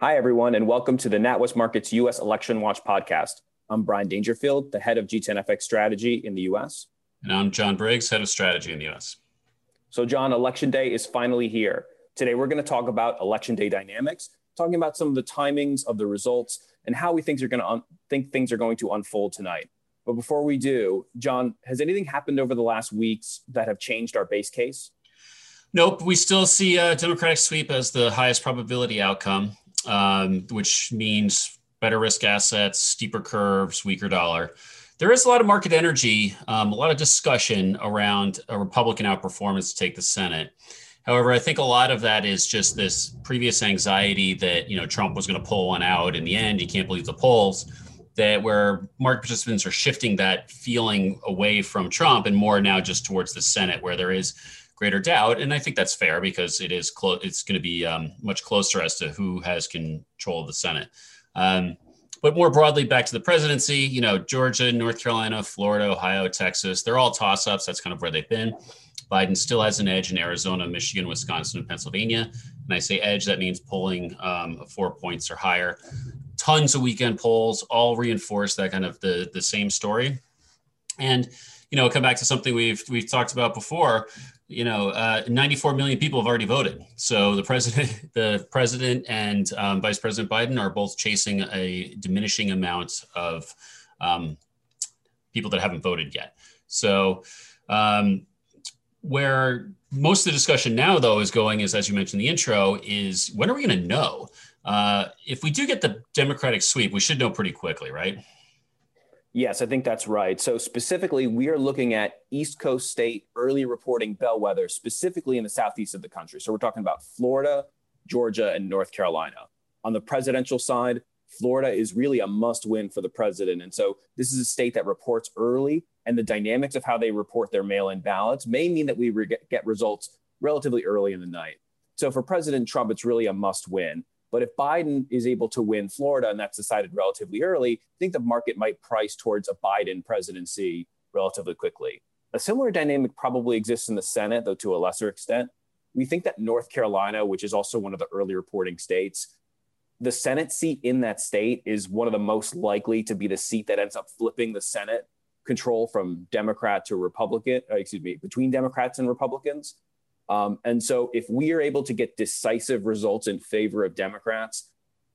Hi, everyone, and welcome to the NatWest Markets U.S. Election Watch podcast. I'm Brian Daingerfield, the head of G10FX strategy in the U.S. And I'm John Briggs, head of strategy in the U.S. So, John, election day is finally here. Today, we're going to talk about election day dynamics, talking about some of the timings of the results and how we think, are going to un- think things are going to unfold tonight. But before we do, John, has anything happened over the last weeks that have changed our base case? Nope, we still see a Democratic sweep as the highest probability outcome um, which means better risk assets, steeper curves, weaker dollar. There is a lot of market energy, um, a lot of discussion around a Republican outperformance to take the Senate. However, I think a lot of that is just this previous anxiety that you know Trump was going to pull one out in the end. You can't believe the polls. That where market participants are shifting that feeling away from Trump and more now just towards the Senate, where there is greater doubt. And I think that's fair because it is close. It's going to be um, much closer as to who has control of the Senate. Um, but more broadly, back to the presidency, you know, Georgia, North Carolina, Florida, Ohio, Texas, they're all toss ups. That's kind of where they've been. Biden still has an edge in Arizona, Michigan, Wisconsin, and Pennsylvania. And I say edge, that means polling um, four points or higher. Tons of weekend polls all reinforce that kind of the, the same story. And, you know, come back to something we've we've talked about before you know, uh, 94 million people have already voted. So the president, the president, and um, Vice President Biden are both chasing a diminishing amount of um, people that haven't voted yet. So um, where most of the discussion now, though, is going is, as you mentioned in the intro, is when are we going to know? Uh, if we do get the Democratic sweep, we should know pretty quickly, right? Yes, I think that's right. So, specifically, we are looking at East Coast state early reporting bellwethers, specifically in the southeast of the country. So, we're talking about Florida, Georgia, and North Carolina. On the presidential side, Florida is really a must win for the president. And so, this is a state that reports early, and the dynamics of how they report their mail in ballots may mean that we re- get results relatively early in the night. So, for President Trump, it's really a must win. But if Biden is able to win Florida and that's decided relatively early, I think the market might price towards a Biden presidency relatively quickly. A similar dynamic probably exists in the Senate, though to a lesser extent. We think that North Carolina, which is also one of the early reporting states, the Senate seat in that state is one of the most likely to be the seat that ends up flipping the Senate control from Democrat to Republican, uh, excuse me, between Democrats and Republicans. Um, and so, if we are able to get decisive results in favor of Democrats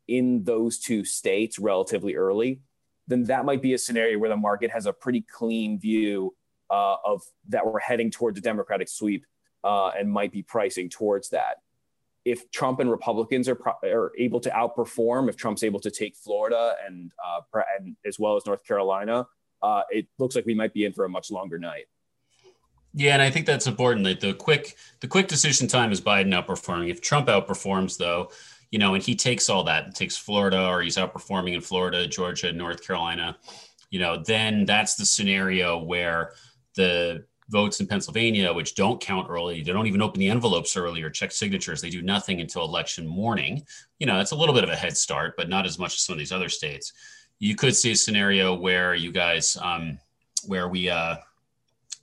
in those two states relatively early, then that might be a scenario where the market has a pretty clean view uh, of that we're heading towards a Democratic sweep uh, and might be pricing towards that. If Trump and Republicans are, pro- are able to outperform, if Trump's able to take Florida and, uh, and as well as North Carolina, uh, it looks like we might be in for a much longer night. Yeah, and I think that's important. That the quick the quick decision time is Biden outperforming. If Trump outperforms, though, you know, and he takes all that, and takes Florida, or he's outperforming in Florida, Georgia, North Carolina, you know, then that's the scenario where the votes in Pennsylvania, which don't count early, they don't even open the envelopes early or check signatures. They do nothing until election morning. You know, it's a little bit of a head start, but not as much as some of these other states. You could see a scenario where you guys, um, where we, uh,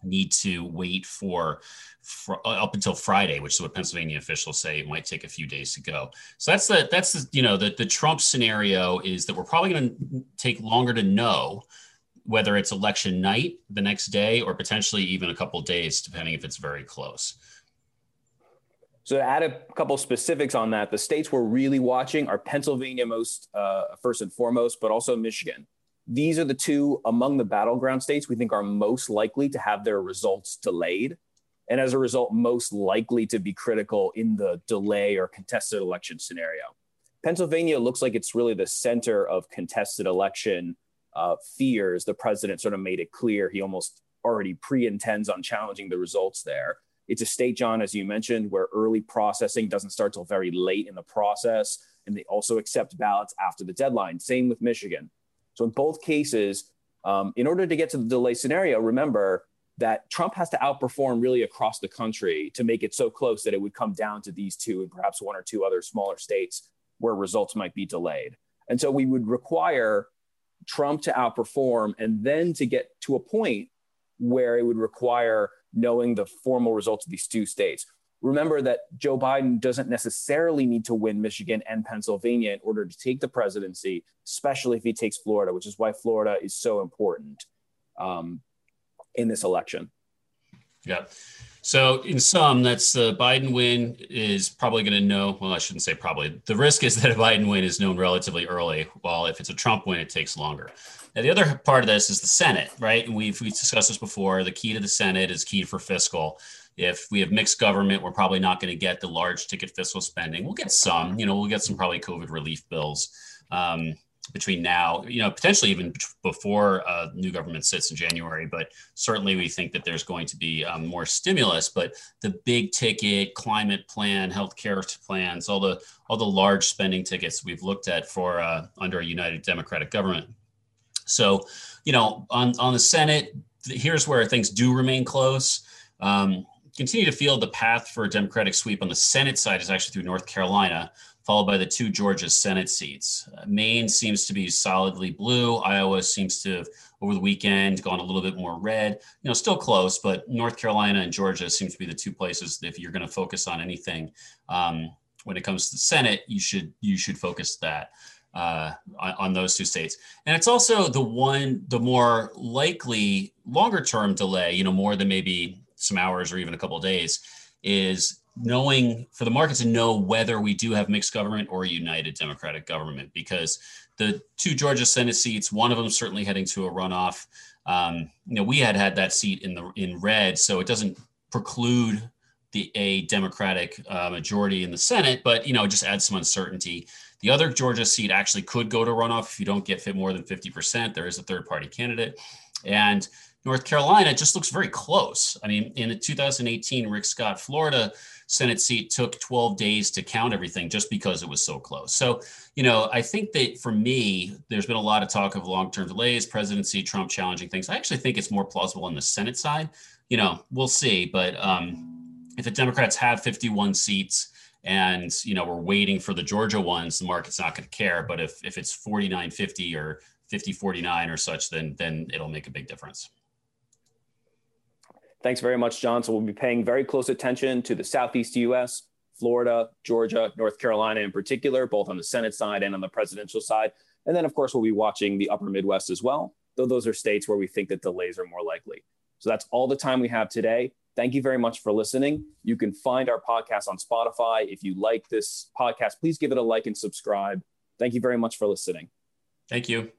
need to wait for, for, uh, up until Friday, which is what Pennsylvania officials say it might take a few days to go. So that's the that's the you know the the Trump scenario is that we're probably going to take longer to know whether it's election night the next day or potentially even a couple days, depending if it's very close. So to add a couple specifics on that, the states we're really watching are Pennsylvania most uh, first and foremost, but also Michigan. These are the two among the battleground states we think are most likely to have their results delayed. And as a result, most likely to be critical in the delay or contested election scenario. Pennsylvania looks like it's really the center of contested election uh, fears. The president sort of made it clear he almost already pre intends on challenging the results there. It's a state, John, as you mentioned, where early processing doesn't start till very late in the process. And they also accept ballots after the deadline. Same with Michigan. So in both cases, um, in order to get to the delay scenario, remember that Trump has to outperform really across the country to make it so close that it would come down to these two and perhaps one or two other smaller states where results might be delayed. And so we would require Trump to outperform and then to get to a point where it would require knowing the formal results of these two states. Remember that Joe Biden doesn't necessarily need to win Michigan and Pennsylvania in order to take the presidency, especially if he takes Florida, which is why Florida is so important um, in this election. Yeah. So, in sum, that's the Biden win is probably going to know. Well, I shouldn't say probably. The risk is that a Biden win is known relatively early, while if it's a Trump win, it takes longer. Now, the other part of this is the Senate, right? And we've, we've discussed this before. The key to the Senate is key for fiscal. If we have mixed government, we're probably not going to get the large ticket fiscal spending. We'll get some, you know, we'll get some probably COVID relief bills. Um, between now, you know, potentially even before uh, new government sits in January. But certainly, we think that there's going to be um, more stimulus. But the big ticket climate plan, healthcare plans, all the all the large spending tickets we've looked at for uh, under a united Democratic government. So, you know, on on the Senate, here's where things do remain close. Um, continue to feel the path for a Democratic sweep on the Senate side is actually through North Carolina followed by the two Georgia Senate seats. Uh, Maine seems to be solidly blue. Iowa seems to have, over the weekend, gone a little bit more red. You know, still close, but North Carolina and Georgia seem to be the two places. That if you're going to focus on anything um, when it comes to the Senate, you should you should focus that uh, on, on, those two states. And it's also the one, the more likely longer term delay. You know, more than maybe some hours or even a couple days, is knowing for the market to know whether we do have mixed government or a united democratic government because the two georgia senate seats one of them certainly heading to a runoff. Um, you know we had had that seat in the in red so it doesn't preclude the a democratic uh, majority in the senate but you know just adds some uncertainty. The other georgia seat actually could go to runoff if you don't get fit more than 50% there is a third party candidate. And North Carolina just looks very close. I mean, in the 2018 Rick Scott Florida Senate seat took 12 days to count everything just because it was so close. So, you know, I think that for me, there's been a lot of talk of long term delays, presidency, Trump challenging things. I actually think it's more plausible on the Senate side. You know, we'll see. But um, if the Democrats have 51 seats, and you know we're waiting for the Georgia ones, the market's not going to care. But if if it's 49-50 or 50-49 or such, then then it'll make a big difference. Thanks very much, John. So we'll be paying very close attention to the Southeast US, Florida, Georgia, North Carolina in particular, both on the Senate side and on the presidential side. And then, of course, we'll be watching the upper Midwest as well, though those are states where we think that delays are more likely. So that's all the time we have today. Thank you very much for listening. You can find our podcast on Spotify. If you like this podcast, please give it a like and subscribe. Thank you very much for listening. Thank you.